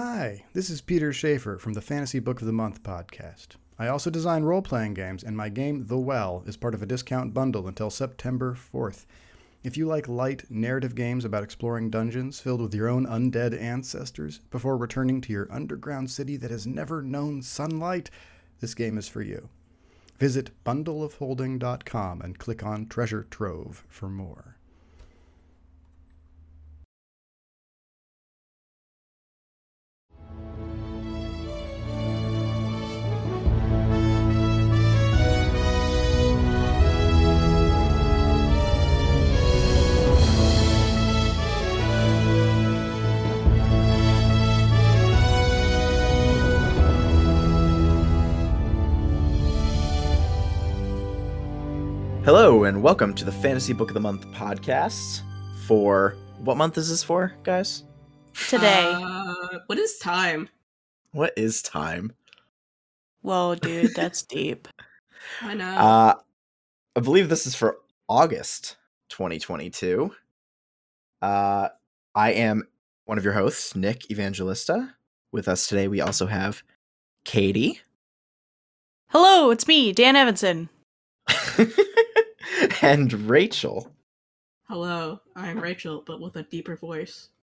Hi, this is Peter Schaefer from the Fantasy Book of the Month podcast. I also design role playing games, and my game, The Well, is part of a discount bundle until September 4th. If you like light narrative games about exploring dungeons filled with your own undead ancestors before returning to your underground city that has never known sunlight, this game is for you. Visit bundleofholding.com and click on Treasure Trove for more. Hello and welcome to the Fantasy Book of the Month podcast. For what month is this for, guys? today. Uh, what is time? What is time? Whoa, dude, that's deep. I know. Uh I believe this is for August 2022. Uh I am one of your hosts, Nick Evangelista. With us today we also have Katie Hello, it's me, Dan Evanson. and Rachel. Hello, I'm Rachel, but with a deeper voice.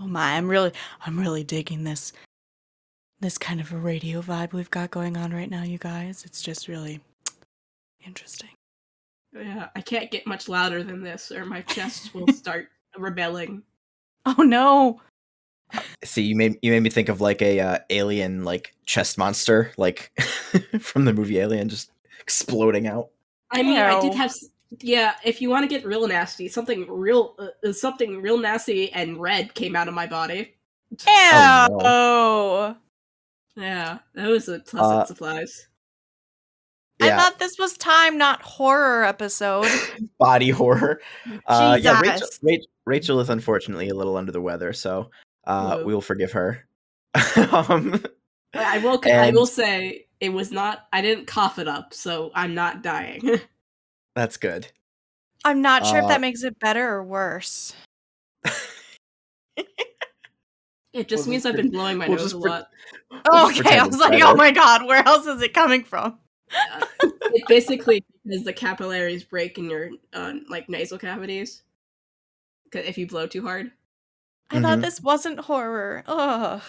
Oh my, I'm really, I'm really digging this, this kind of a radio vibe we've got going on right now, you guys. It's just really interesting. Yeah, I can't get much louder than this, or my chest will start rebelling. Oh no! See, you made you made me think of like a uh, alien like chest monster, like from the movie Alien, just exploding out. I mean, I did have. Yeah, if you want to get real nasty, something real, uh, something real nasty and red came out of my body. Ew! Oh, Yeah, that was a pleasant Uh, surprise. I thought this was time, not horror episode. body horror. Uh, yeah, Rachel, Rachel, Rachel is unfortunately a little under the weather, so uh, we will forgive her. um, I will. I will say it was not. I didn't cough it up, so I'm not dying. that's good. I'm not sure if Uh, that makes it better or worse. it just We'll means just I've been blowing my we'll nose just a pre- lot. We'll just okay, I was it's like, oh my god, where else is it coming from? Uh, it's basically because the capillaries break in your uh, like nasal cavities if you blow too hard. I thought Mhm. this wasn't horror. Ugh.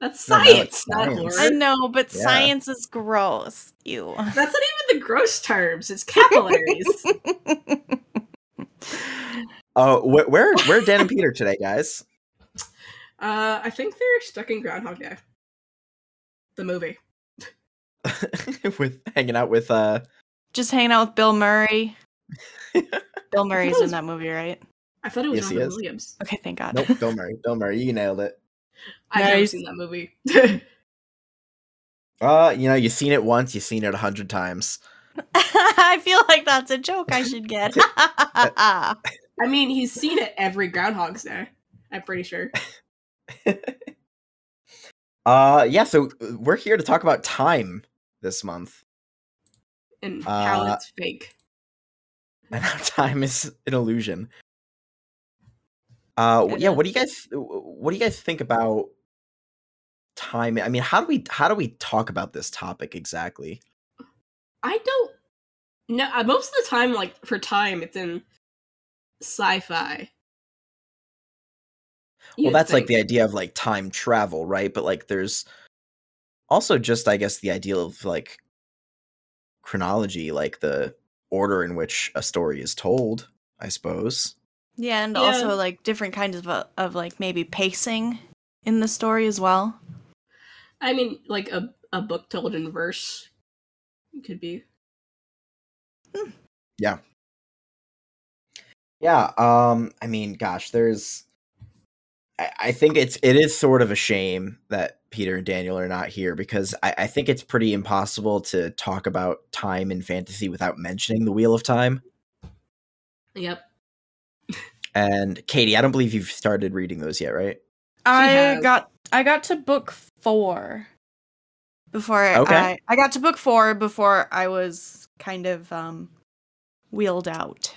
That's No, no, science, not science. I know, but Yeah. science is gross. You. That's not even the gross terms. It's capillaries. Oh, wh- where where are Dan and Peter today, guys? uh, I think they're stuck in Groundhog Day. The movie. with hanging out with uh Just hanging out with Bill Murray. Bill Murray's was- in that movie, right? I thought it was Yes, Robin. Williams. Okay, thank God. Nope, Bill Murray. Bill Murray, you nailed it. I've never seen that movie. Uh, you know, you've seen it once, you've seen it a hundred times. I feel like that's a joke I should get. I mean, he's seen it every Groundhog's Day. I'm pretty sure. Uh, yeah. So uh, we're here to talk about time this month, And how Uh, it's fake. and how time is an illusion. Uh, yeah. What do you guys What do you guys think about time? I mean, how do we how do we talk about this topic exactly? I don't know. uh, Most of the time, like for time, it's in sci-fi. well, You'd that's like the idea of like time travel, right? But like, there's also just, I guess, the idea of like chronology, like the order in which a story is told. I suppose. Yeah, and Yeah. also like different kinds of uh, of like maybe pacing in the story as well. I mean, like a a book told in verse could be. Yeah. Yeah. Um. I mean, gosh, there's. I, I think it's it is sort of a shame that Peter and Daniel are not here because I, I think it's pretty impossible to talk about time in fantasy without mentioning the Wheel of Time. Yep. And Katie, I don't believe you've started reading those yet, right? I got I got to book four before Okay. I I got to book four before I was kind of um wheeled out.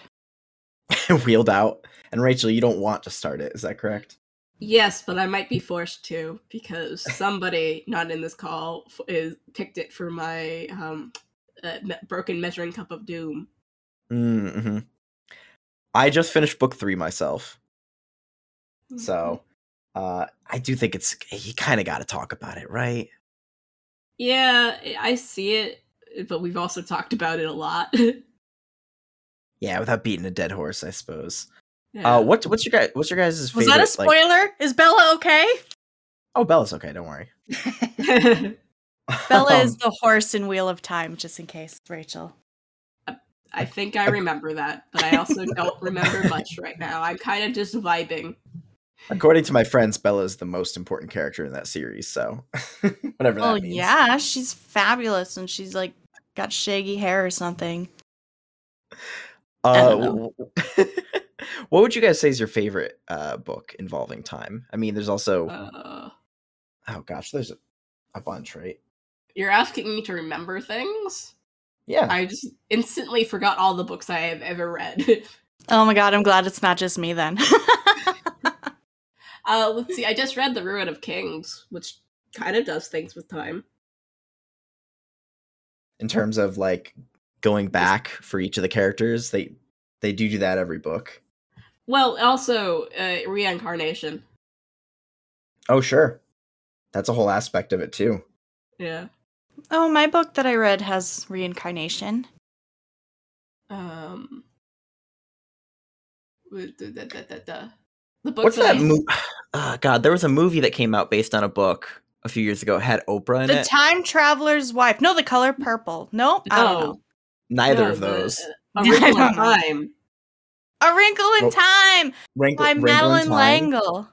Wheeled out. And Rachel, you don't want to start it, is that correct? Yes, but I might be forced to because somebody not in this call f- is picked it for my um uh, me- broken measuring cup of doom. Mm-hmm. I just finished book three myself, Mm-hmm. so uh, I do think it's you kind of got to talk about it, right? yeah, I see it, but we've also talked about it a lot. Yeah, without beating a dead horse, I suppose. Yeah. Uh, what what's your guys what's your guys' Was favorite? that a like- spoiler? Is Bella okay? oh, Bella's okay. Don't worry. Bella Um, is the horse in Wheel of Time, just in case, Rachel. I think I remember that, but I also don't remember much right now. I'm kind of just vibing. according to my friends, Bella is the most important character in that series. So whatever that Oh means. yeah, she's fabulous, and she's like got shaggy hair or something. Uh, don't w- w- what would you guys say is your favorite uh, book involving time? I mean, there's also Uh, oh gosh, there's a, a bunch, right? you're asking me to remember things? Yeah. I just instantly forgot all the books I have ever read. Oh my god, I'm glad it's not just me then. uh, let's see. I just read The Ruin of Kings, which kind of does things with time. in terms of like going back for each of the characters, they they do do that every book. Well, also uh, reincarnation. Oh sure, that's a whole aspect of it too. Yeah. Oh, my book that I read has reincarnation. Um. with The, the, the, book What's that I- movie? Uh, God, there was a movie that came out based on a book a few years ago. It had Oprah in The it. The Time Traveler's Wife. No, the color purple. Nope, I don't No. know. Neither No, of the- those. A I Wrinkle in. Time. A Wrinkle in Well, Time Wrinkle, by Wrinkle in Madeleine Time. L'Engle.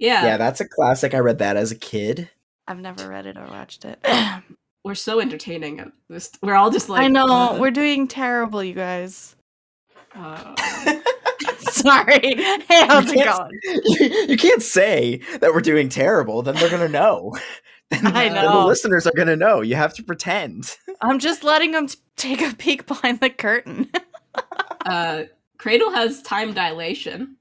Yeah. Yeah, that's a classic. I read that as a kid. I've never read it or watched it. We're so entertaining. at This we're all just like I know uh, we're doing terrible, you guys. uh, Sorry. Hey, how's You it can't- going? you, you can't say that we're doing terrible. Then they're gonna know. then, I then the listeners are gonna know. You have to pretend. I'm just letting them t- take a peek behind the curtain. uh, Cradle has time dilation.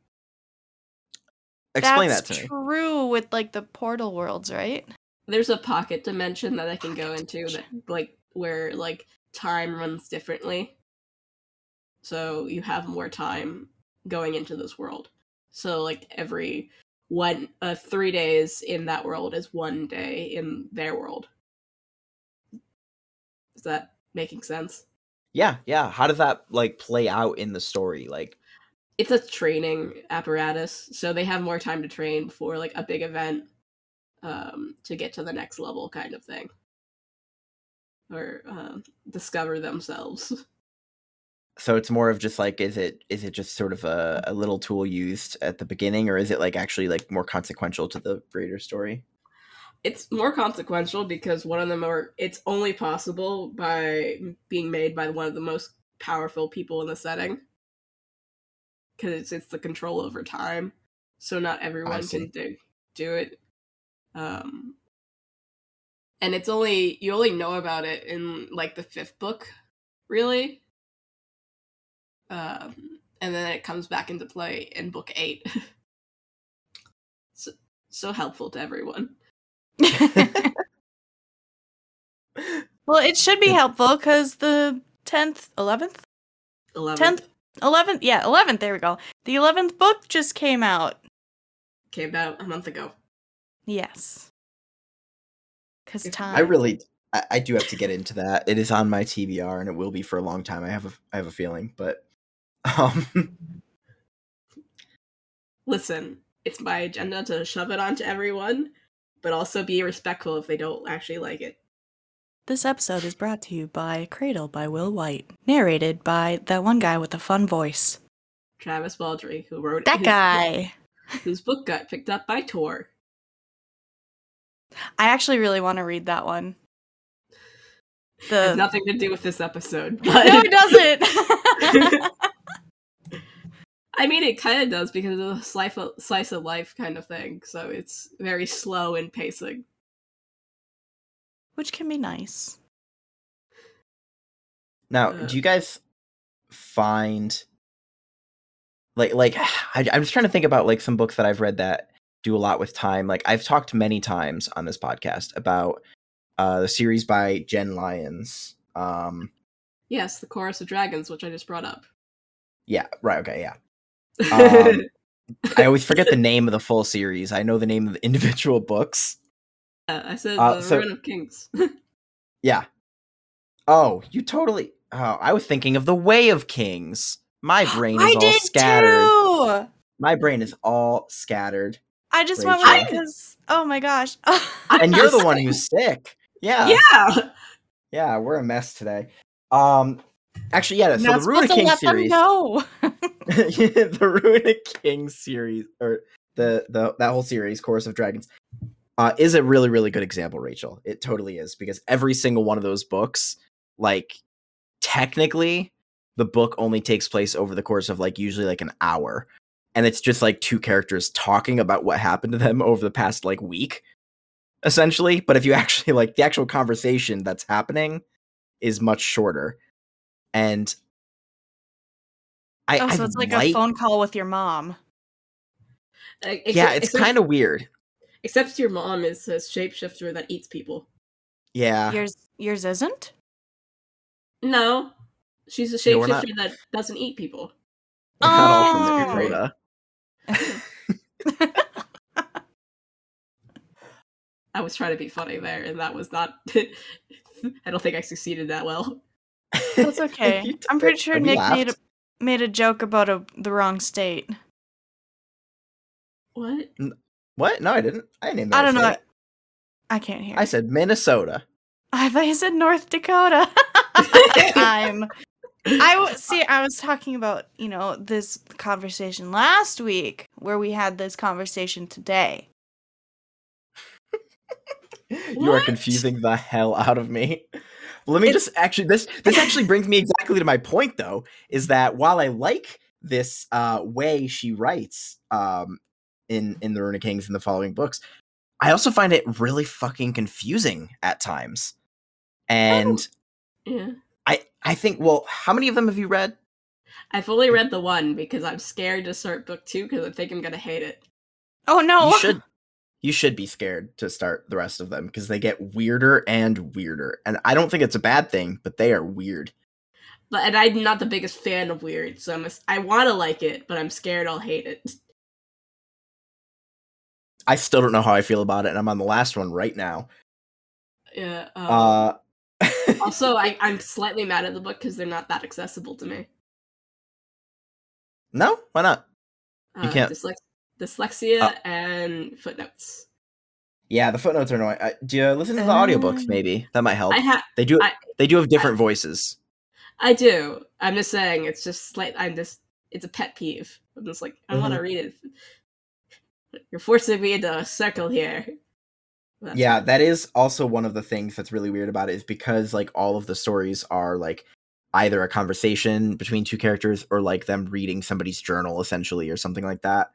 Explain That's that to me. true with like the portal worlds, right? There's a pocket dimension that I can go into that like where like time runs differently. So you have more time going into this world. So like every one uh 3 days in that world is one day in their world. Is that making sense? Yeah, yeah. How does that like play out in the story? Like, it's a training apparatus so they have more time to train before like a big event um to get to the next level kind of thing. Or um discover themselves. So it's more of just like, is it is it just sort of a, a little tool used at the beginning, or is it like actually like more consequential to the greater story? it's more consequential because one of them are it's only possible by being made by one of the most powerful people in the setting. Because it's, it's the control over time. So not everyone can do, do it um and it's only you only know about it in like the fifth book really um and then it comes back into play in book eight so, so helpful to everyone well, it should be helpful because the 10th, 11th? 11th 10th? 11th? Yeah, 11th. There we go. The 11th book just came out. came out a month ago Yes. Because time. I really, I, I do have to get into that. It is on my TBR, and it will be for a long time. I have a, I have a feeling, but um, listen, it's my agenda to shove it onto everyone, but also be respectful if they don't actually like it. This episode is brought to you by Cradle by Will Wight, narrated by that one guy with the fun voice. Travis Baldree, who wrote That whose- guy. whose book got picked up by Tor. I actually really want to read that one. It has nothing to do with this episode. no, it doesn't. I mean, it kind of does because it's a slice of, slice of life kind of thing. So it's very slow in pacing. Which can be nice. now, Uh. do you guys find like like I, I'm just trying to think about like some books that I've read that do a lot with time. Like I've talked many times on this podcast about uh, the series by Jenn Lyons. Um, Yes, the Chorus of Dragons, which I just brought up. yeah, right. Okay, yeah. Um, I always forget the name of the full series. I know the name of the individual books. Uh, I said uh, the so- Ruin of Kings. Yeah. Oh, you totally. Oh, I was thinking of the Way of Kings. My brain is all scattered. too. My brain is all scattered. I just went Rachel. with because oh my gosh. And you're the one who's sick. Yeah. yeah. Yeah, we're a mess today. Um actually yeah, so Not the Ruin supposed of Kings series. know. the Ruin of Kings series or the the that whole series, Chorus of Dragons, uh, is a really, really good example, Rachel. It totally is, because every single one of those books, like technically, the book only takes place over the course of like usually like an hour. And it's just like two characters talking about what happened to them over the past like week, essentially. But if you actually like the actual conversation that's happening is much shorter. And I, oh, so I it's like like- a phone call with your mom. Uh, yeah, it's kind of weird. Except your mom is a shapeshifter that eats people. Yeah. Yours yours isn't? No, she's a No, we're not- shapeshifter that doesn't eat people. We're not all from Oh. Dakota. I was trying to be funny there, and that was not. I don't think I succeeded that well. That's okay. I'm pretty sure We Nick made a made a joke about a the wrong state. What? What? No, I didn't. I didn't name. I don't know. state. I can't hear. I said Minnesota. I thought you said North Dakota. I'm. I see. I was talking about you know this conversation last week where we had this conversation today. You are confusing the hell out of me. Let me just actually this this actually brings me exactly to my point though, is that while I like this uh way she writes um in in the Ruin of Kings and the following books, I also find it really fucking confusing at times. And Yeah. I I think well, how many of them have you read? I've only read the one because I'm scared to start book two because I think I'm gonna hate it. Oh no! You should you should be scared to start the rest of them because they get weirder and weirder. And I don't think it's a bad thing, but they are weird. But and I'm not the biggest fan of weird, so I'm a, I want to like it, but I'm scared I'll hate it. I still don't know how I feel about it, and I'm on the last one right now. Yeah. Um, Uh also, I, I'm slightly mad at the book because they're not that accessible to me. No, why not? You Uh, can't- dyslex- dyslexia Oh. and footnotes. Yeah, the footnotes are annoying. I, do you listen to the audiobooks? Um, Maybe that might help. I have, they do. I- they do have different voices. I do. I'm just saying, it's just slight. I'm just, it's a pet peeve. I'm just like, I want to read it. You're forcing me into a circle here. That's yeah, fine. that is also one of the things that's really weird about it is because like all of the stories are like either a conversation between two characters or like them reading somebody's journal essentially or something like that.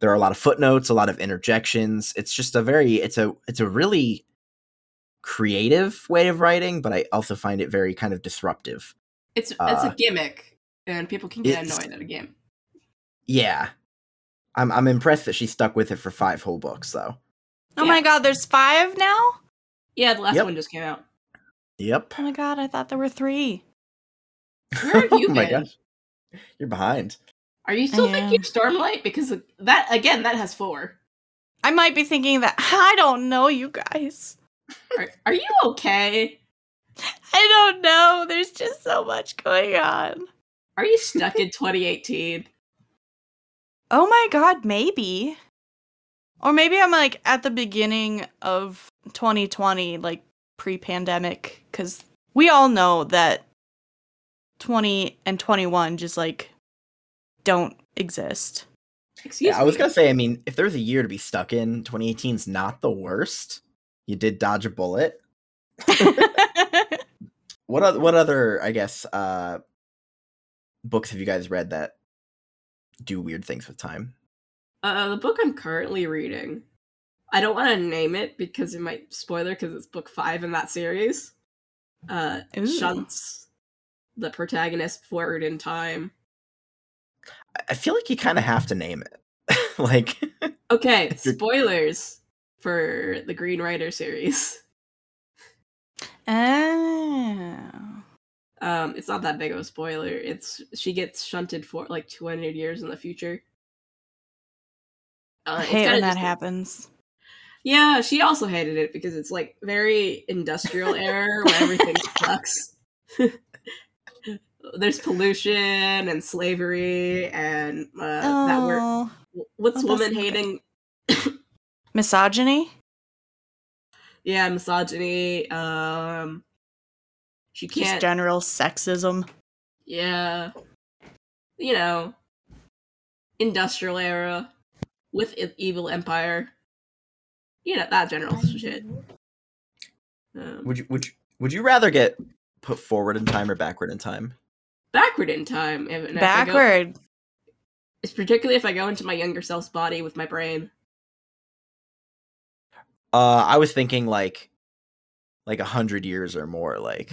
There are a lot of footnotes, a lot of interjections. It's just a very it's a it's a really creative way of writing, but I also find it very kind of disruptive. It's it's uh, a gimmick, and people can get annoyed at a game. Yeah. I'm I'm impressed that she stuck with it for five whole books though. Oh my god, there's five now. Yeah, the last Yep. one just came out. Yep. Oh my god, I thought there were three. Where have you oh my been? gosh. You're behind. Are you still Yeah. thinking of Stormlight? Because that again, that has four. I might be thinking that I don't know, you guys. Are, are you okay? I don't know. There's just so much going on. Are you stuck in 2018? Oh my god, maybe. Or maybe I'm like at the beginning of 2020, like pre pandemic, because we all know that 20 and 21 just like don't exist. Excuse yeah, I was gonna say, I mean, if there's a year to be stuck in, 2018's not the worst. You did dodge a bullet. What other, what other, I guess, uh books have you guys read that do weird things with time? Uh, the book I'm currently reading. I don't want to name it because it might spoiler because it's book five in that series. Uh, Ooh. shunts the protagonist forward in time. I- feel like you kind of have to name it. like Okay, spoilers for the Green Rider series. Oh. Um, it's not that big of a spoiler. It's she gets shunted for like 200 years in the future. Uh, I hate when that happens. Yeah, she also hated it because it's like very industrial era where everything sucks. There's pollution and slavery and uh, that word. Oh. What's Oh, woman hating? Misogyny? Yeah, misogyny. Um, she Just can't. general sexism. yeah, you know, industrial era with evil empire. You know that general shit. Um, Would you would you would you rather get put forward in time or backward in time? backward in time. If, and if I go- Backward. It's particularly if I go into my younger self's body with my brain. Uh, I was thinking like like a hundred years or more. Like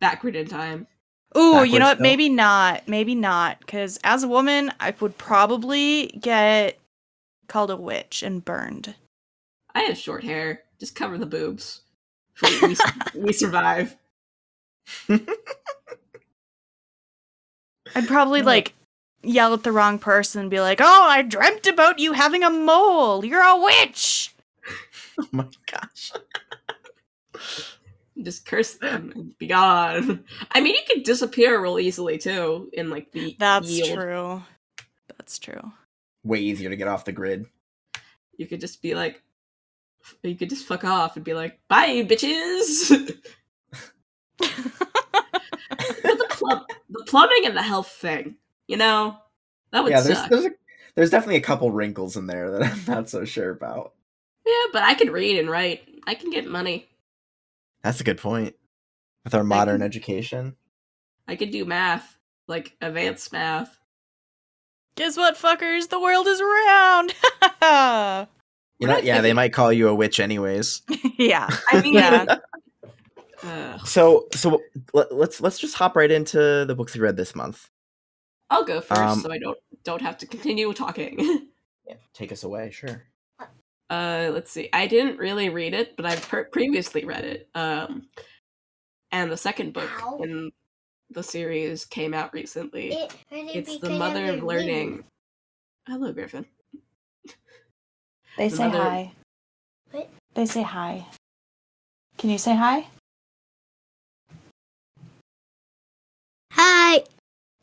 Backward in time. Ooh, you know what? still? Maybe not. Maybe not. Because as a woman, I would probably get called a witch and burned. I have short hair. Just cover the boobs. We, we, we survive. I'd probably like yell at the wrong person and be like, "Oh, I dreamt about you having a mole. You're a witch." oh my gosh. Just curse them and be gone. I mean, you could disappear real easily too in like the That's yield. true. That's true. Way easier to get off the grid. You could just be like, you could just fuck off and be like, "Bye, bitches." but the, plum- the plumbing and the health thing, you know, that would yeah, there's suck. there's a, there's definitely a couple wrinkles in there that I'm not so sure about. Yeah, but I can read and write. I can get money. That's a good point. With our modern can- education. I could do math, like advanced math. Guess what, fuckers? The world is round. You know, yeah, they might call you a witch anyways. yeah. I mean, Yeah. uh, So so let, let's let's just hop right into the books we read this month. I'll go first, Um, so I don't don't have to continue talking. Yeah, take us away, sure. Uh, let's see. I didn't really read it, but I've per- previously read it. Um, and the second book Ow. in the series came out recently. It it's the mother your of learning. wing. Hello, Griffin. They The say mother- hi. What? They say hi. Can you say hi? Hi.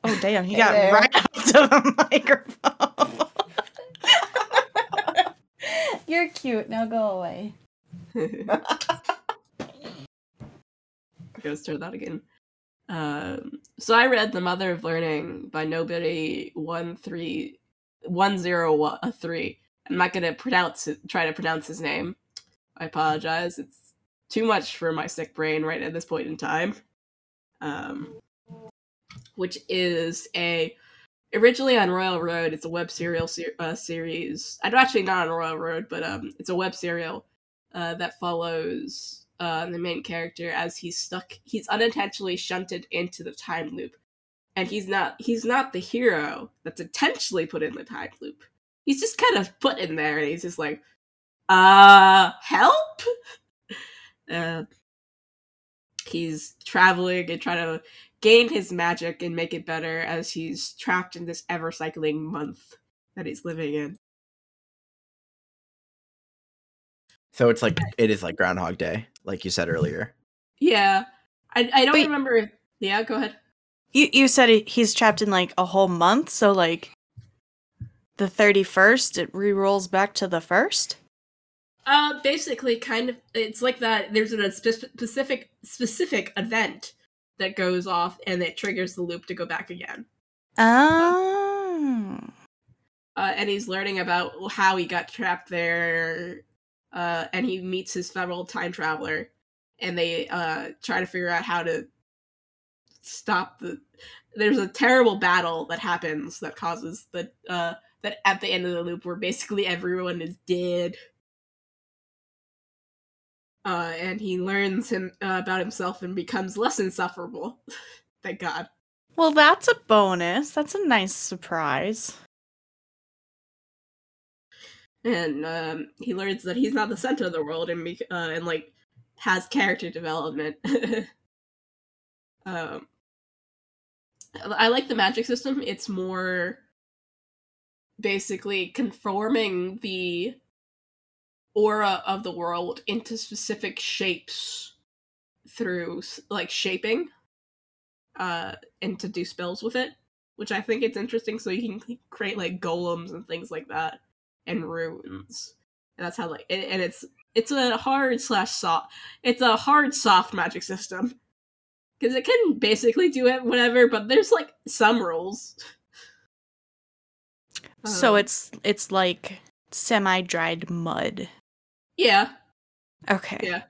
Oh damn, he Hey got there. right up to the microphone. You're cute. Now go away. Let's try that again. Um, so I read The Mother of Learning by nobody one three one zero one three. I'm not gonna pronounce try to pronounce his name. I apologize. It's too much for my sick brain right at this point in time. Um, which is a originally on Royal Road. It's a web serial ser- uh, series. I'm actually not on Royal Road, but um, it's a web serial uh, that follows uh, the main character as he's stuck. He's unintentionally shunted into the time loop, and he's not. He's not the hero that's intentionally put in the time loop. He's just kind of put in there, and he's just like, "Uh, help." uh, he's traveling and trying to gain his magic and make it better as he's trapped in this ever cycling month that he's living in. So it's like it is like Groundhog Day, like you said earlier. Yeah, I I don't But- remember. If, yeah, go ahead. You you said he's trapped in like a whole month, so like the thirty first, it re-rolls back to the first. Uh, basically, kind of, it's like that. There's a spe- specific specific event that goes off, and it triggers the loop to go back again. Oh. Uh, and he's learning about how he got trapped there. Uh, and he meets his fellow time traveler, and they uh try to figure out how to stop the. There's a terrible battle that happens that causes the uh that at the end of the loop where basically everyone is dead. Uh, and he learns him uh, about himself and becomes less insufferable. Thank God. Well, that's a bonus. That's a nice surprise. and um, he learns that he's not the center of the world, and uh, and like has character development. um, I like the magic system. It's more basically conforming the aura of the world into specific shapes through like shaping uh and to do spells with it which i think it's interesting so you can create like golems and things like that and runes. And that's how like and, and it's it's a hard slash soft it's a hard soft magic system. Because it can basically do it whatever but there's like some rules. So Um, it's it's like semi-dried mud. Yeah Okay. Yeah.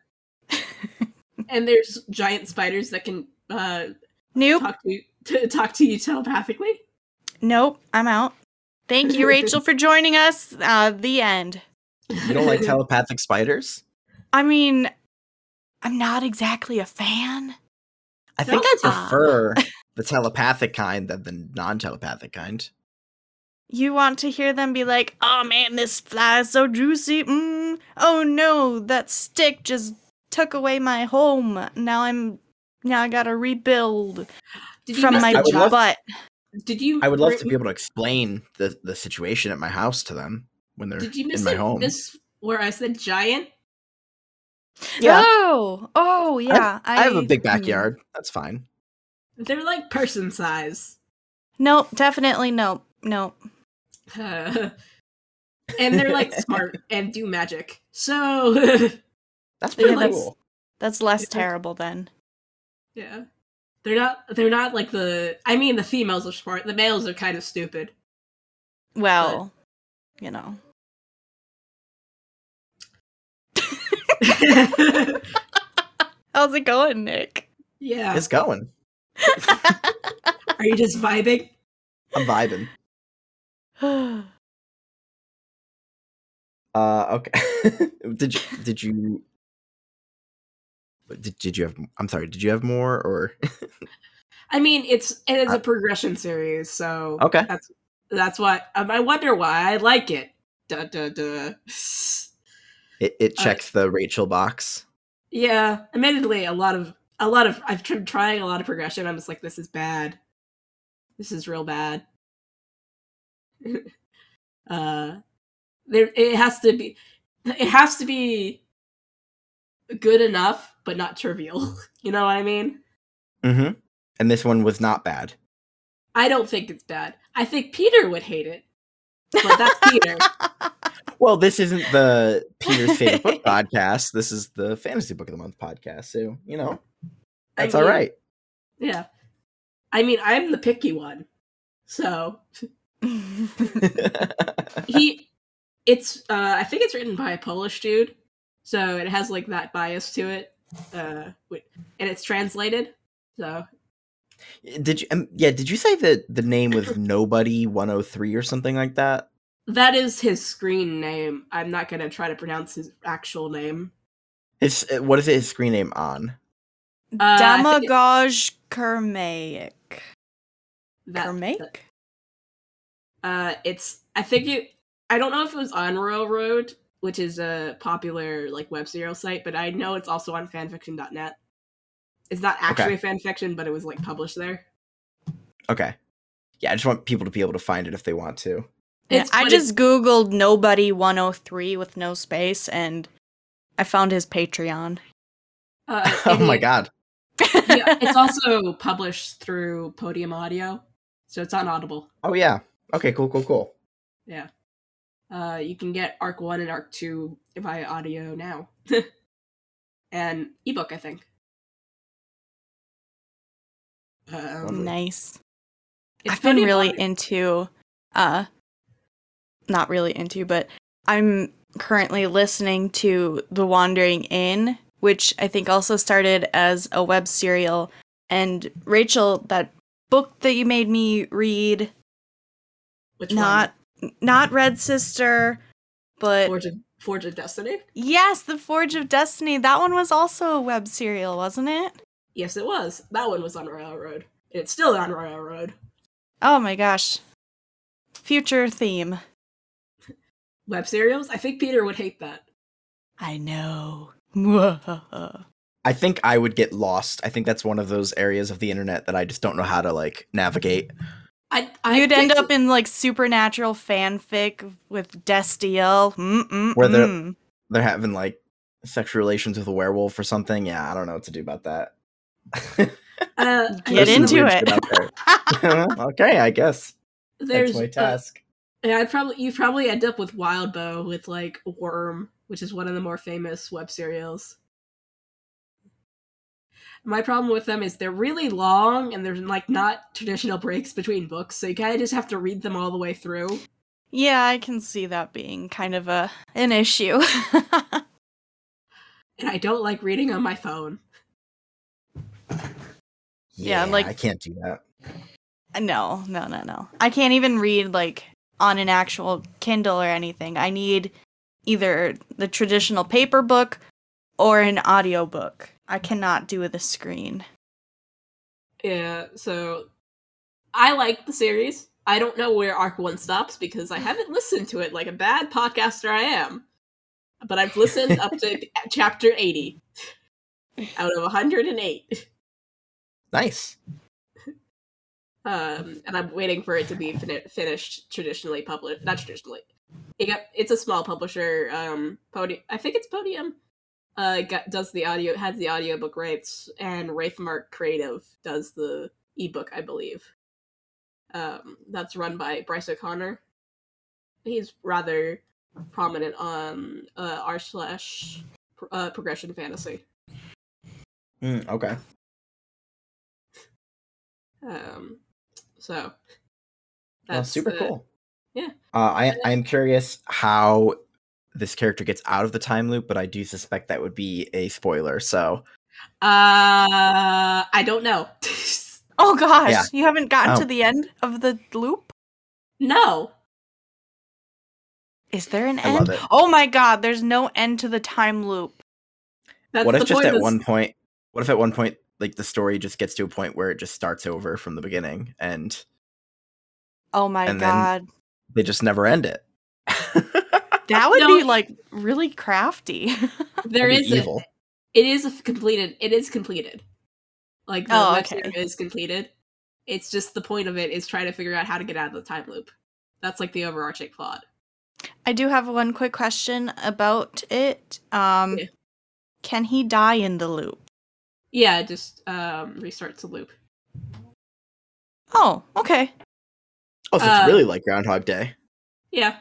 and there's giant spiders that can uh Nope. talk to you to talk to you telepathically Nope. I'm out. Thank you, Rachel, for joining us. Uh, the end. You don't like telepathic spiders? I mean, I'm not exactly a fan. I think I prefer the telepathic kind than the non-telepathic kind. You want to hear them be like, "Oh man, this fly is so juicy. Mm. Oh no, that stick just took away my home. Now I'm now I gotta rebuild did you from my I would love- butt." did you I would love re- to be able to explain the the situation at my house to them when they're did you miss in my it, home. this where i said giant Yeah, Oh, oh yeah. I have a big mm. backyard. That's fine. they're like person size Nope, definitely nope, nope. Uh, and they're like smart and do magic so That's They're pretty like- cool. That's less Yeah. terrible then. yeah they're not they're not like the i mean the females are smart the males are kind of stupid Well, you know. How's it going, Nick? yeah It's going. are you just vibing I'm vibing. Uh, okay. did you did you did, did you have I'm sorry, did you have more or I mean, it's it is Uh, a progression series, so Okay. that's that's what um, I wonder why I like it. Duh, duh, duh. it, it Uh, checks the Rachel box? yeah, admittedly, a lot of a lot of I've tried trying a lot of progression. I'm just like, this is bad. This is real bad. uh, there it has to be it has to be good enough, but not trivial. You know what I mean? Mm-hmm. And this one was not bad. I don't think it's bad. I think Peter would hate it, but that's Peter. Well, this isn't the Peter's favorite book podcast. This is the fantasy book of the month podcast. So, you know, that's all mean, right. Yeah. I mean, I'm the picky one. So he it's uh I think it's written by a Polish dude. So it has like that bias to it. Uh and it's translated. So did you um, yeah, did you say that the name was Nobody 103 or something like that? that is his screen name. I'm not going to try to pronounce his actual name. His uh, what is it his screen name on? Uh, I think it- Uh, it's I think it. I don't know if it was on Royal Road, which is a popular like web serial site, but I know it's also on fanfiction.net. It's not actually a fanfiction, but it was like published there. Okay. Yeah, I just want people to be able to find it if they want to. Yeah, I but just googled nobody 103 with no space and I found his Patreon. Uh, oh my god. yeah, it's also published through Podium Audio, so it's on Audible. Oh yeah. Okay, cool, cool, cool. Yeah. Uh, you can get Arc One and Arc Two via audio now, and ebook, I think. Um, nice. I've been really Audio. into uh not really into, but I'm currently listening to The Wandering Inn, which I think also started as a web serial. And Rachel, that book that you made me read, Which not not Red Sister, but Forge of, Forge of Destiny. yes, The Forge of Destiny. That one was also a web serial, wasn't it? Yes, it was. That one was on Royal Road. It's still on Royal Road. Oh my gosh. Future theme. web serials, I think Peter would hate that. I know. I think I would get lost. I think that's one of those areas of the internet that I just don't know how to like navigate. I, I You'd end up in like supernatural fanfic with Destiel. Mm-mm-mm. Where they're- They're having like sexual relations with a werewolf or something. Yeah, I don't know what to do about that. uh, Get into it. shit out there. okay, I guess there's that's my uh, task. Yeah, I'd probably you probably end up with Wildbow with like Worm, which is one of the more famous web serials. My problem with them is they're really long and there's like not traditional breaks between books, so you kind of just have to read them all the way through. Yeah, I can see that being kind of a an issue. And I don't like reading on my phone. yeah, like- I can't do that. Uh, no, no, no, no. I can't even read like on an actual Kindle or anything. I need either the traditional paper book or an audiobook. I cannot do with a screen. Yeah, so I like the series. I don't know where Arc 1 stops because I haven't listened to it like a bad podcaster I am. But I've listened up to chapter 80 out of 108. Nice. Um, and I'm waiting for it to be fin- finished traditionally published. Not traditionally. It got, it's a small publisher. Um, Podium. I think it's Podium. Uh, got, does the audio has the audiobook rights, and Wraithmarked Creative does the ebook, I believe. Um, that's run by Bryce O'Connor. He's rather prominent on uh, r slash uh, progression fantasy. Mm, okay. Um, so Well, super uh, cool. yeah. Uh, I I'm curious how this character gets out of the time loop, but I do suspect that would be a spoiler. So Uh, I don't know. Oh gosh, Yeah. you haven't gotten Oh. to the end of the loop? no. Is there an I end? love it. Oh my god, there's no end to the time loop. That's what if just at of one point? What if at one point, like the story just gets to a point where it just starts over from the beginning, and Oh my And then- god. they just never end it? That would No. be like really crafty. there That'd is be a, evil. it is a completed it is completed. Like the Oh, web okay. is completed. It's just the point of it is trying to figure out how to get out of the time loop. That's like the overarching plot. I do have one quick question about it. Um Yeah. can he die in the loop? Yeah, it just um restarts the loop. Oh, okay. Oh, so Uh, it's really like Groundhog Day. Yeah.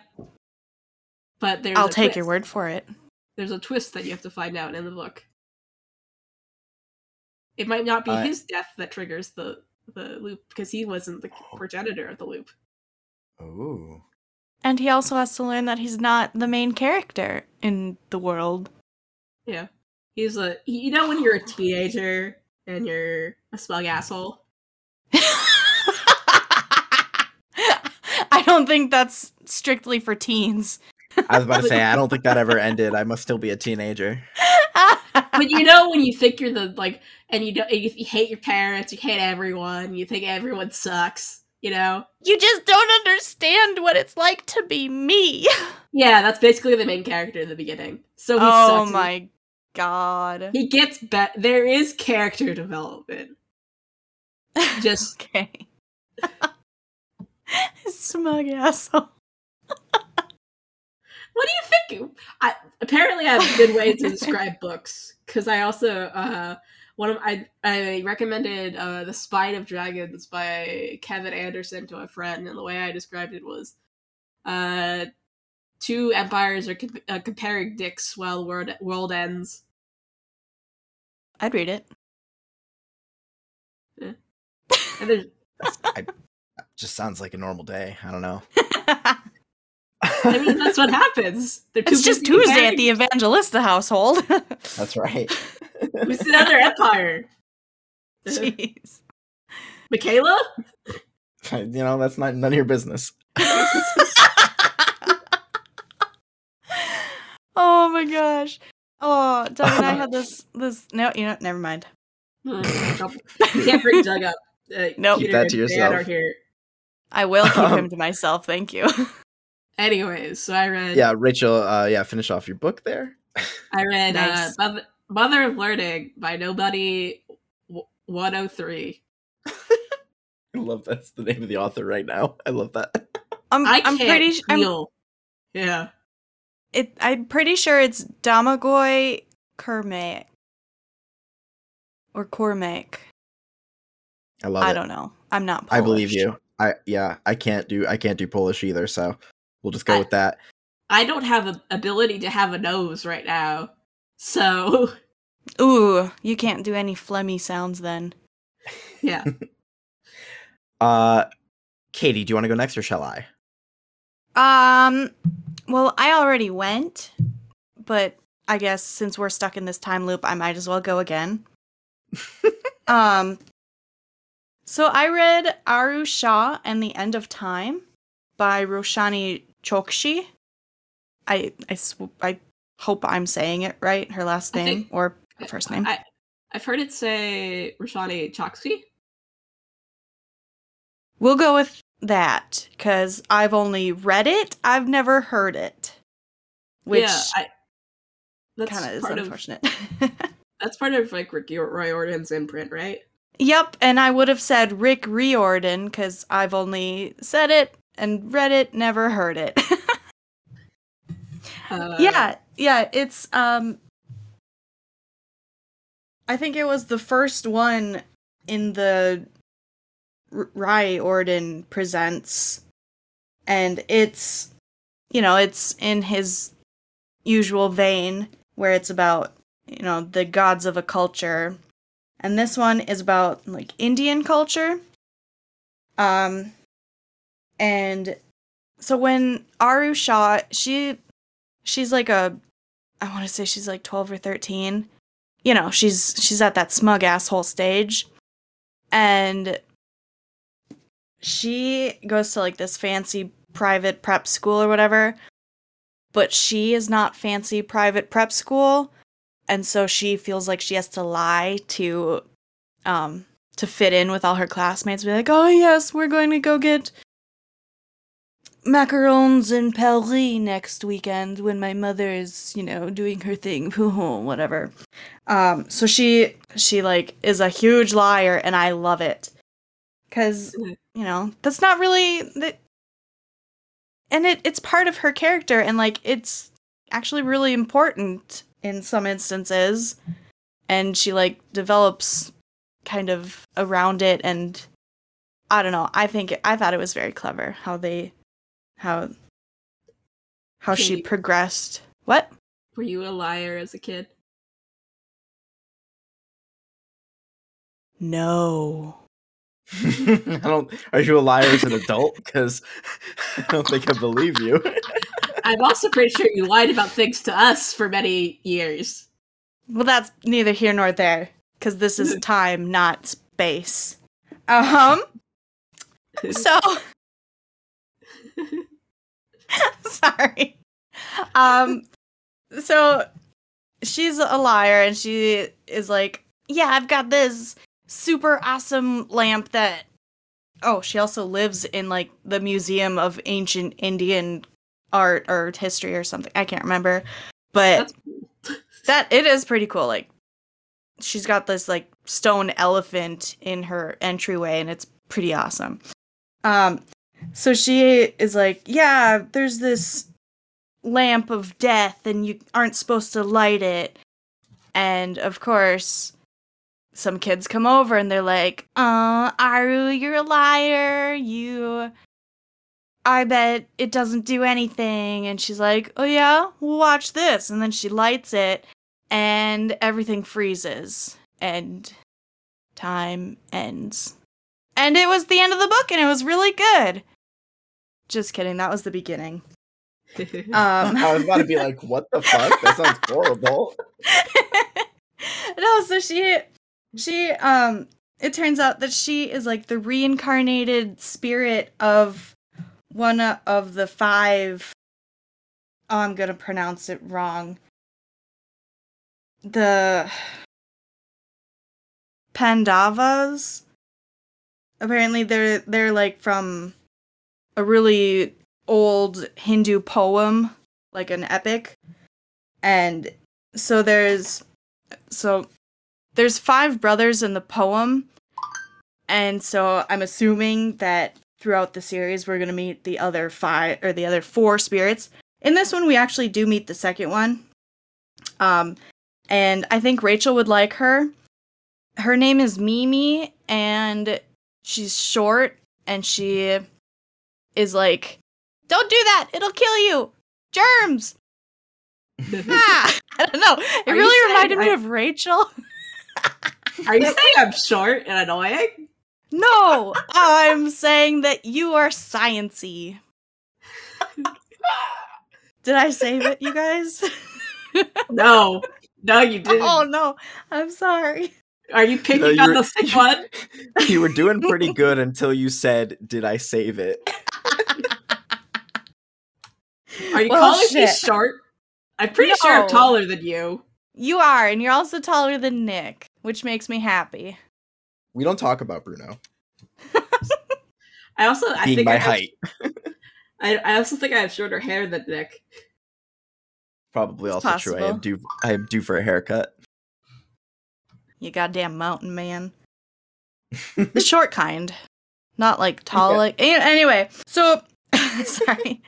But there's I'll a take your word for it. There's a twist that you have to find out in the book. It might not be I- his death that triggers the the loop because he wasn't the oh. progenitor of the loop. Ooh. And he also has to learn that he's not the main character in the world. Yeah. He's a you know when you're a teenager and you're a smug asshole? I don't think that's strictly for teens. I was about to say, I don't think that ever ended. I must still be a teenager. But you know when you think you're the like and you don't you, you hate your parents, you hate everyone, you think everyone sucks, you know? you just don't understand what it's like to be me. Yeah, that's basically the main character in the beginning. So he oh sucks. my god. He gets bet there is character development. Just okay. Smug asshole. What do you think? I apparently I have a good way to describe books because I also uh one of I I recommended uh the Spine of Dragons by Kevin Anderson to a friend, and the way I described it was, uh, two empires are com- uh, comparing dicks while the world world ends. I'd read it. And there's Just sounds like a normal day. I don't know. I mean that's what happens. They're too it's just Tuesday comparing- at the Evangelista household. That's right. Who's the other empire? Jeez. Michaela? you know, that's not none of your business. oh my gosh. Oh, Doug and I had this this no, you know, never mind. Hmm, you can't bring Doug up. Uh, Nope. Keep that to yourself. here. I will keep Um, him to myself, thank you. Anyways, so I read. Yeah, Rachel. Uh, yeah, finish off your book there. I read Nice. uh, Mother, Mother of Learning by Nobody 103. I love that's the name of the author right now. I love that. I'm, I I'm pretty. sh- yeah. it, I'm pretty sure it's Damagoy Kermaik or Cormac. I love I it. don't know. I'm not. I believe you. I yeah. I can't do I can't do Polish either. So we'll just go I- with that. I don't have a ability to have a nose right now. So, Ooh, you can't do any phlegmy sounds then. yeah. Uh, Katie, do you want to go next or shall I? Um, well, I already went, but I guess since we're stuck in this time loop, I might as well go again. um, so I read Aru Shah and the End of Time by Roshani Chokshi. I I sw- I hope I'm saying it right. Her last name think- or her first name. I, I've heard it say Rashani Choksky. we'll go with that because I've only read it. I've never heard it, which yeah, I, that's kind of is part of unfortunate. that's part of like Rick Riordan's imprint, right? Yep, and I would have said Rick Riordan because I've only said it and read it, never heard it. Uh, yeah, yeah, it's um I think it was the first one in the R- Riordan presents and it's you know, it's in his usual vein where it's about, you know, the gods of a culture. And this one is about like Indian culture. Um and so when Aru Shah, she she's like a I want to say she's like 12 or 13. You know, she's she's at that smug asshole stage. And she goes to like this fancy private prep school or whatever. But she is not fancy private prep school, and so she feels like she has to lie to um to fit in with all her classmates. Be like, "Oh yes, we're going to go get macarons in Paris next weekend when my mother is, you know, doing her thing, whatever. Um, so she she like is a huge liar, and I love it because Mhm. you know that's not really that, and it it's part of her character, and like it's actually really important in some instances, and she like develops kind of around it, and I don't know. I think I thought it was very clever how they how how she Katie. progressed. What? Were you a liar as a kid? No. I don't. Are you a liar as an adult? Because I don't think I believe you. I'm also pretty sure you lied about things to us for many years. Well, that's neither here nor there because this is time, not space. Um. So sorry. Um. So she's a liar, and she is like, "Yeah, I've got this super awesome lamp that." Oh, she also lives in like the Museum of Ancient Indian Art or History or something. I can't remember, but cool. that it is pretty cool like she's got this like stone elephant in her entryway and it's pretty awesome um so she is like yeah there's this lamp of death and you aren't supposed to light it and of course some kids come over and they're like uh aru you're a liar you I bet it doesn't do anything. And she's like, Oh, yeah, watch this. And then she lights it, and everything freezes, and time ends. And it was the end of the book, and it was really good. Just kidding. That was the beginning. Um, I was about to be like, "What the fuck? That sounds horrible." no, so she she um it turns out that she is like the reincarnated spirit of one of the five oh I'm going to pronounce it wrong. The Pandavas apparently they're they're like from a really old Hindu poem, like an epic. And so there's so there's five brothers in the poem. And so I'm assuming that throughout the series we're going to meet the other five or the other four spirits. In this one we actually do meet the second one. Um and I think Rachel would like her. Her name is Mimi and she's short and she is like, "Don't do that. It'll kill you. Germs." ah, I don't know. It Are really saying reminded me I- of Rachel. Are you saying I'm short and annoying? No, I'm saying that you are sciency. Did I save it, you guys? No. No, you didn't. oh no, I'm sorry. Are you picking No, on you're- the sick one? you were doing pretty good until you said, "Did I save it?" Are you Well, calling me short? I'm pretty sure I'm taller than you. You are, and you're also taller than Nick, which makes me happy. We don't talk about Bruno I also I being think my I, have, height. I I also think I have shorter hair than Nick. Probably It's also true. I am due. I am due for a haircut. You goddamn mountain man. the short kind, not like tall. Okay. Like anyway. So sorry.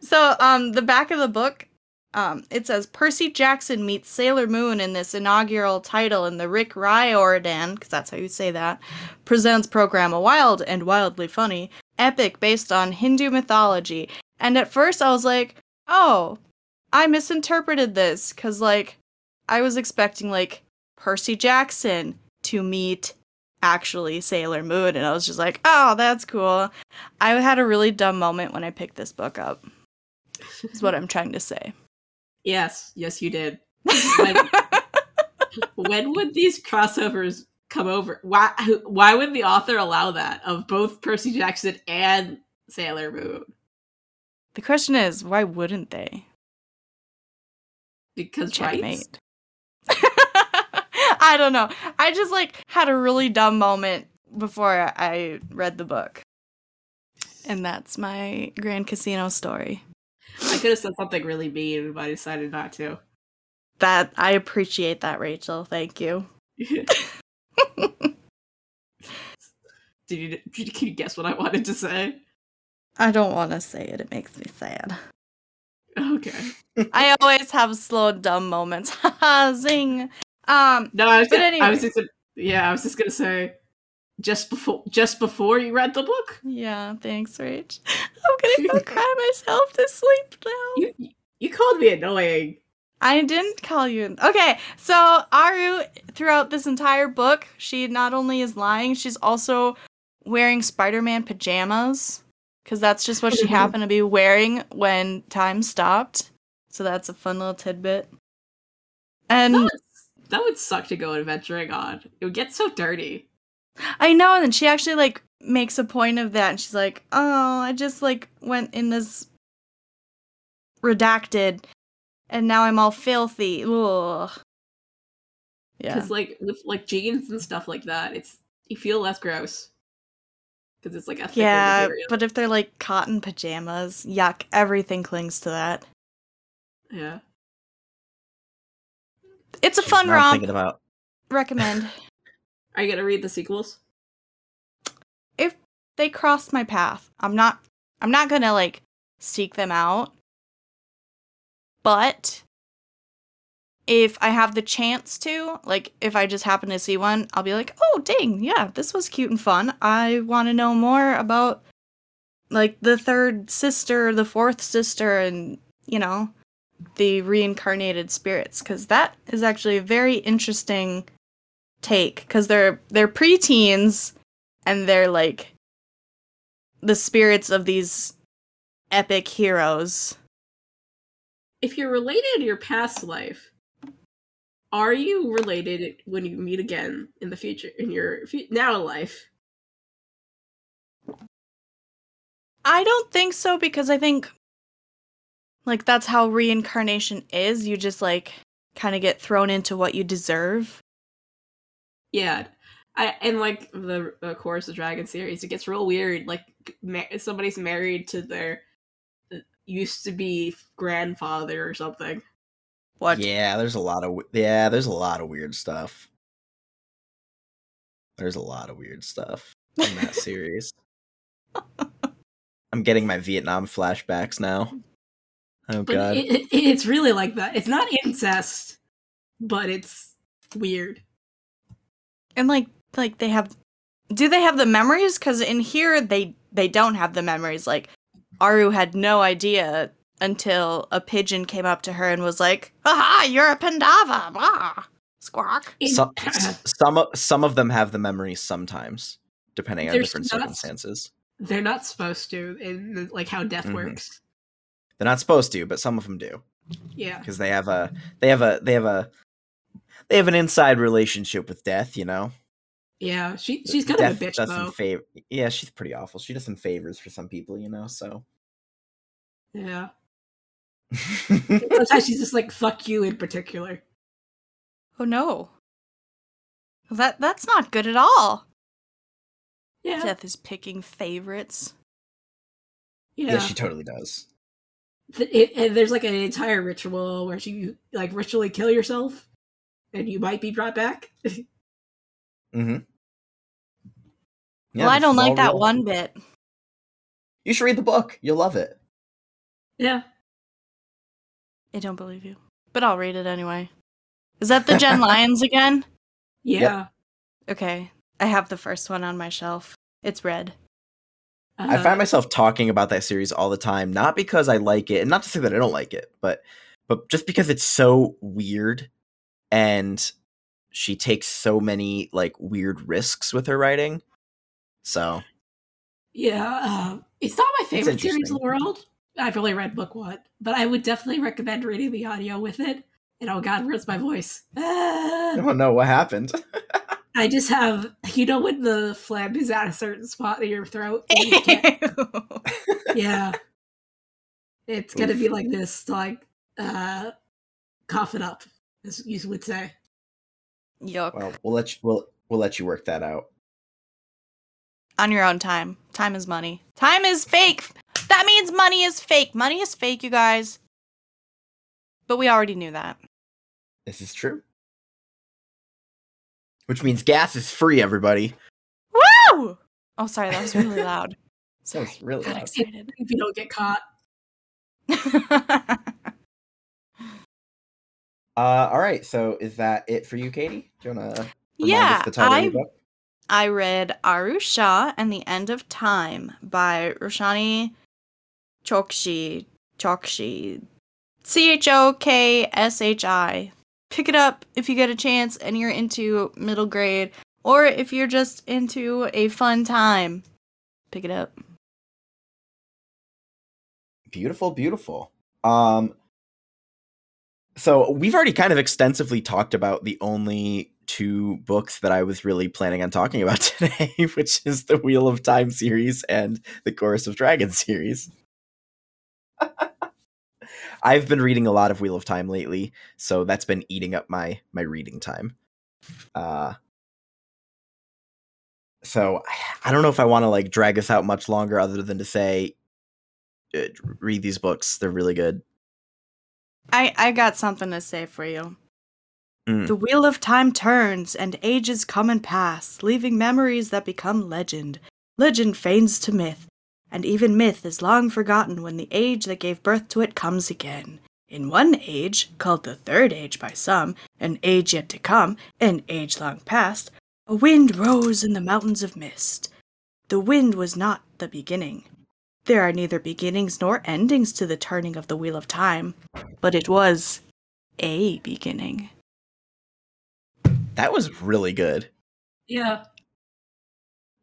So um, the back of the book, um, it says Percy Jackson meets Sailor Moon in this inaugural title in the Rick Riordan, because that's how you say that, presents program a wild and wildly funny epic based on Hindu mythology. And at first I was like, oh, I misinterpreted this because like I was expecting like Percy Jackson to meet actually Sailor Moon, and I was just like, oh, that's cool. I had a really dumb moment when I picked this book up. Is what I'm trying to say. Yes, yes, you did. When would these crossovers come over? Why why would the author allow that of both Percy Jackson and Sailor Moon? the question is, why wouldn't they? Because rights? I don't know. I just like had a really dumb moment before I read the book. And that's my Grand Casino story. I could have said something really mean, but I decided not to. That I appreciate that, Rachel. Thank you. Did you, did you can you guess what I wanted to say? I don't want to say it. It makes me sad. Okay. I always have slow dumb moments. Haha, Zing. Um, No, I was, But gonna, I was just gonna, yeah, I was just gonna say just before just before you read the book. yeah, thanks, Rach. I'm gonna go cry myself to sleep now. You you- you called me annoying. I didn't call you. Okay, so Aru, throughout this entire book, she not only is lying, she's also wearing Spider Man pajamas. Because that's just what she happened to be wearing when time stopped. So that's a fun little tidbit. And That would, suck to go adventuring on. It would get so dirty. I know, and then she actually like makes a point of that, and she's like, "Oh, I just like went in this redacted, and now I'm all filthy." Ugh. Yeah, Because like with like jeans and stuff like that, it's you feel less gross. Because it's like a thicker yeah, material. but if they're like cotton pajamas, yuck! Everything clings to that. yeah. It's a fun Now I'm romp. thinking about. Recommend. Are you gonna read the sequels? if they cross my path, I'm not. I'm not gonna like seek them out. But if I have the chance to, like if I just happen to see one, I'll be like, "Oh, dang, yeah, this was cute and fun. I want to know more about like the third sister, the fourth sister and, you know, the reincarnated spirits cuz that is actually a very interesting take cuz they're they're preteens and they're like the spirits of these epic heroes. If you're related to your past life, are you related when you meet again in the future in your now life? I don't think so because I think like that's how reincarnation is. You just like kind of get thrown into what you deserve. Yeah. I and like the, the Chorus of Dragon series, it gets real weird. Like ma- somebody's married to their uh, used to be grandfather or something. What? Yeah, there's a lot of yeah, there's a lot of weird stuff. There's a lot of weird stuff in that series. I'm getting my Vietnam flashbacks now. Oh But god. it, it, it's really like that. It's not incest, but it's weird. And like like they have do they have the memories cuz in here they they don't have the memories like Aru had no idea until a pigeon came up to her and was like, "Aha, you're a Pandava." Blah. Squawk. Some, s- some of some of them have the memories sometimes, depending on There's different not- circumstances. They're not supposed to in like how death Mhm. works. They're not supposed to, but some of them do Yeah. because they have a they have a they have a they have an inside relationship with death. You know, Yeah. She she's kind of a bitch does though. some favor. Yeah, she's pretty awful. She does some favors for some people. You know, so. yeah. Sometimes she's just like fuck you in particular. Oh no. That that's not good at all. Yeah. Death is picking favorites. Yeah. yeah, she totally does. Th- it, and there's like an entire ritual where you like ritually kill yourself and you might be brought back. Mm-hmm. well, I don't like that one bit. You should read the book. You'll love it. yeah. I don't believe you. But I'll read it anyway. Is that the Jenn Lyons again? Yeah. Okay. I have the first one on my shelf. It's red. I Uh, find myself talking about that series all the time, not because I like it, and not to say that I don't like it, but but just because it's so weird and she takes so many like weird risks with her writing. So Yeah, uh, it's not my favorite series in the world. I've only read book one, but I would definitely recommend reading the audio with it. And oh god, where's my voice? Ah! I don't know what happened. I just have, you know, when the phlegm is at a certain spot in your throat. and you yeah, it's gonna be like this, to, like uh, cough it up, as you would say. Yuck. well, we'll let you we'll we'll let you work that out. On your own time. Time is money. Time is fake. That means money is fake. Money is fake, you guys. But we already knew that. This is true. Which means gas is free, everybody. Woo! Oh, sorry, that was really loud. So it's really Got loud. excited. If you don't get caught, Uh, all right. So is that it for you, Katie? Do you wanna yeah, us the title of I book? I read Aru Shah and the End of Time by Roshani Chokshi. Chokshi. C H O K S H I. Pick it up if you get a chance and you're into middle grade, or if you're just into a fun time. Pick it up. Beautiful, beautiful. Um so we've already kind of extensively talked about the only two books that I was really planning on talking about today, which is the Wheel of Time series and the Chorus of Dragons series. I've been reading a lot of Wheel of Time lately, so that's been eating up my my reading time. Uh so I don't know if I want to like drag this out much longer other than to say uh, read these books. They're really good. I, I got something to say for you. Mm. The wheel of time turns, and ages come and pass, leaving memories that become legend. Legend feigns to myth, and even myth is long forgotten when the age that gave birth to it comes again. In one age, called the Third Age by some, an age yet to come, an age long past, a wind rose in the mountains of mist. The wind was not the beginning. There are neither beginnings nor endings to the turning of the wheel of time, but it was a beginning. That was really good. yeah,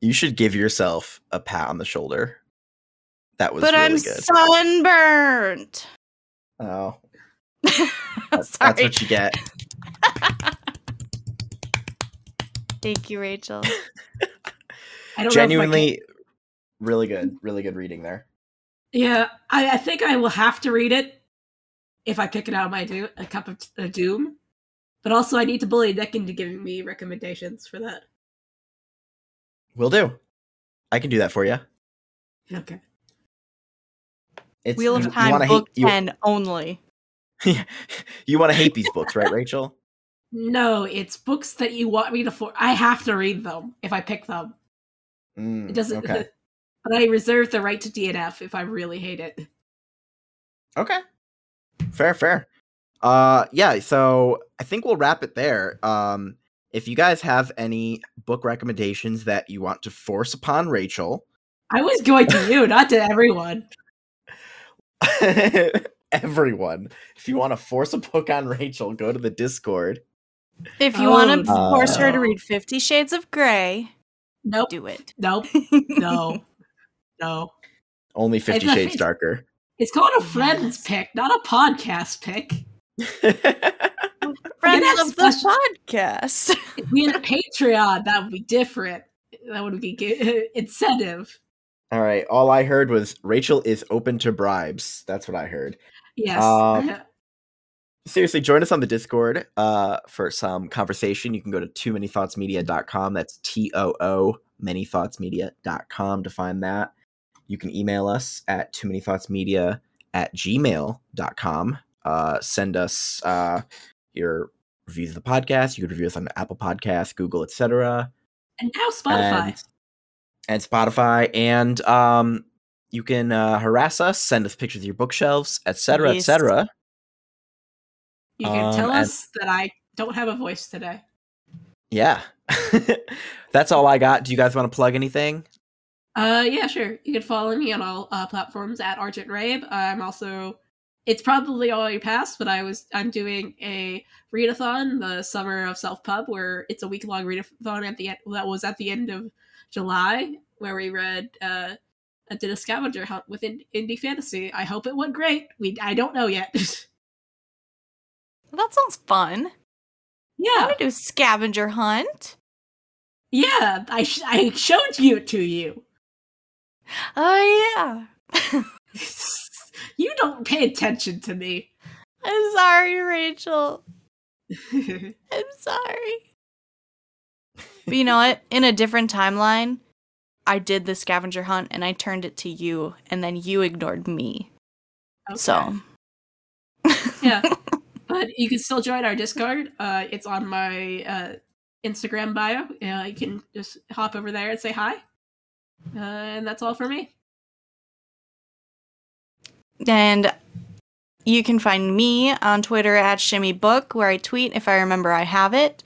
You should give yourself a pat on the shoulder. That was but really I'm good. sunburnt. oh, that's, Sorry. that's what you get. Thank you, Rachel. I don't know I can- Genuinely, really good, really good reading there. Yeah, I, I think I will have to read it if I pick it out of my do- a cup of uh, doom. But also, I need to bully Nick into giving me recommendations for that. Will do. I can do that for you. Okay. It's Wheel of Time book hate, you, 10 only. you want to hate these books, right, Rachel? No, it's books that you want me to for. I have to read them if I pick them. Mm, It doesn't. Okay. but I reserve the right to DNF if I really hate it. Okay. Fair, fair. Uh yeah, so I think we'll wrap it there. Um if you guys have any book recommendations that you want to force upon Rachel, I was going to you, not to everyone. everyone, if you want to force a book on Rachel, go to the Discord. If you Oh, want to force her to read Fifty Shades of Grey, Nope. do it. Nope. No. no. Only 50 It's a- Shades Darker. It's called a friend's pick, not a podcast pick. Friends of the podcast. If we had a Patreon, that would be different. That would be good. incentive. All right, all I heard was Rachel is open to bribes. That's what I heard. Yes. Um, seriously join us on the discord uh for some conversation you can go to too many thoughts media.com that's t-o-o many thoughts media.com to find that you can email us at too many thoughts media at gmail.com uh send us uh your reviews of the podcast you could review us on apple Podcasts, google etc and now Spotify. and, and spotify and um you can uh, harass us send us pictures of your bookshelves etc Yes. etc you can um, tell and- us that I don't have a voice today. Yeah. That's all I got. Do you guys want to plug anything? Uh, yeah, sure. You can follow me on all uh, platforms at Argent Rabe. I'm also. It's probably already passed, but I was I'm doing a readathon, the Summer of Self Pub, where it's a week long readathon at the end. That was at the end of July, where we read. uh I did a scavenger hunt with in- indie fantasy. I hope it went great. We I don't know yet. that sounds fun. I yeah, want to do a scavenger hunt. yeah. I sh- I showed you to you. Oh yeah. you don't pay attention to me. I'm sorry, Rachel. I'm sorry. But you know what? In a different timeline, I did the scavenger hunt and I turned it to you, and then you ignored me. So. Yeah. but you can still join our Discord. Uh, it's on my uh, Instagram bio. Uh, you can just hop over there and say hi. Uh, and that's all for me. And you can find me on Twitter at Shimmy Book, where I tweet if I remember I have it.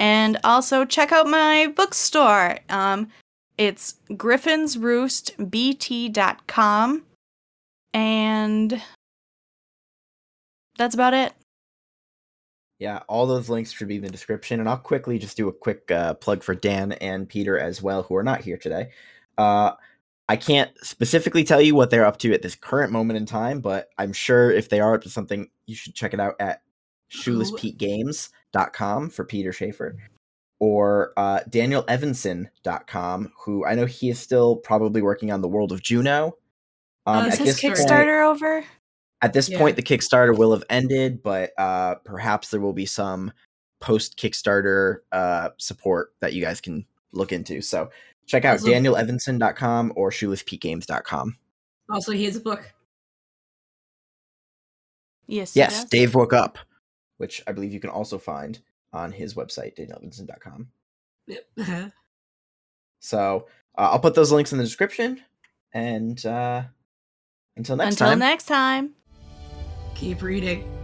And also check out my bookstore. Um, it's griffinsroostbt.com. And that's about it. Yeah, all those links should be in the description. And I'll quickly just do a quick uh, plug for Dan and Peter as well, who are not here today. Uh, I can't specifically tell you what they're up to at this current moment in time, but I'm sure if they are up to something, you should check it out at shoelesspetegames.com for Peter Schaefer or uh, DanielEvanson.com, who I know he is still probably working on the world of Juno. Um, Uh, Is at his this point- Kickstarter over? at this Yeah. point the kickstarter will have ended but uh perhaps there will be some post kickstarter uh support that you guys can look into so check out Also- danielevanson.com or shoelesspetegames.com Also, he has a book. Yes. yes dave woke up which i believe you can also find on his website danielevanson.com Yep. so uh, i'll put those links in the description and uh until next Until time next time. Keep reading.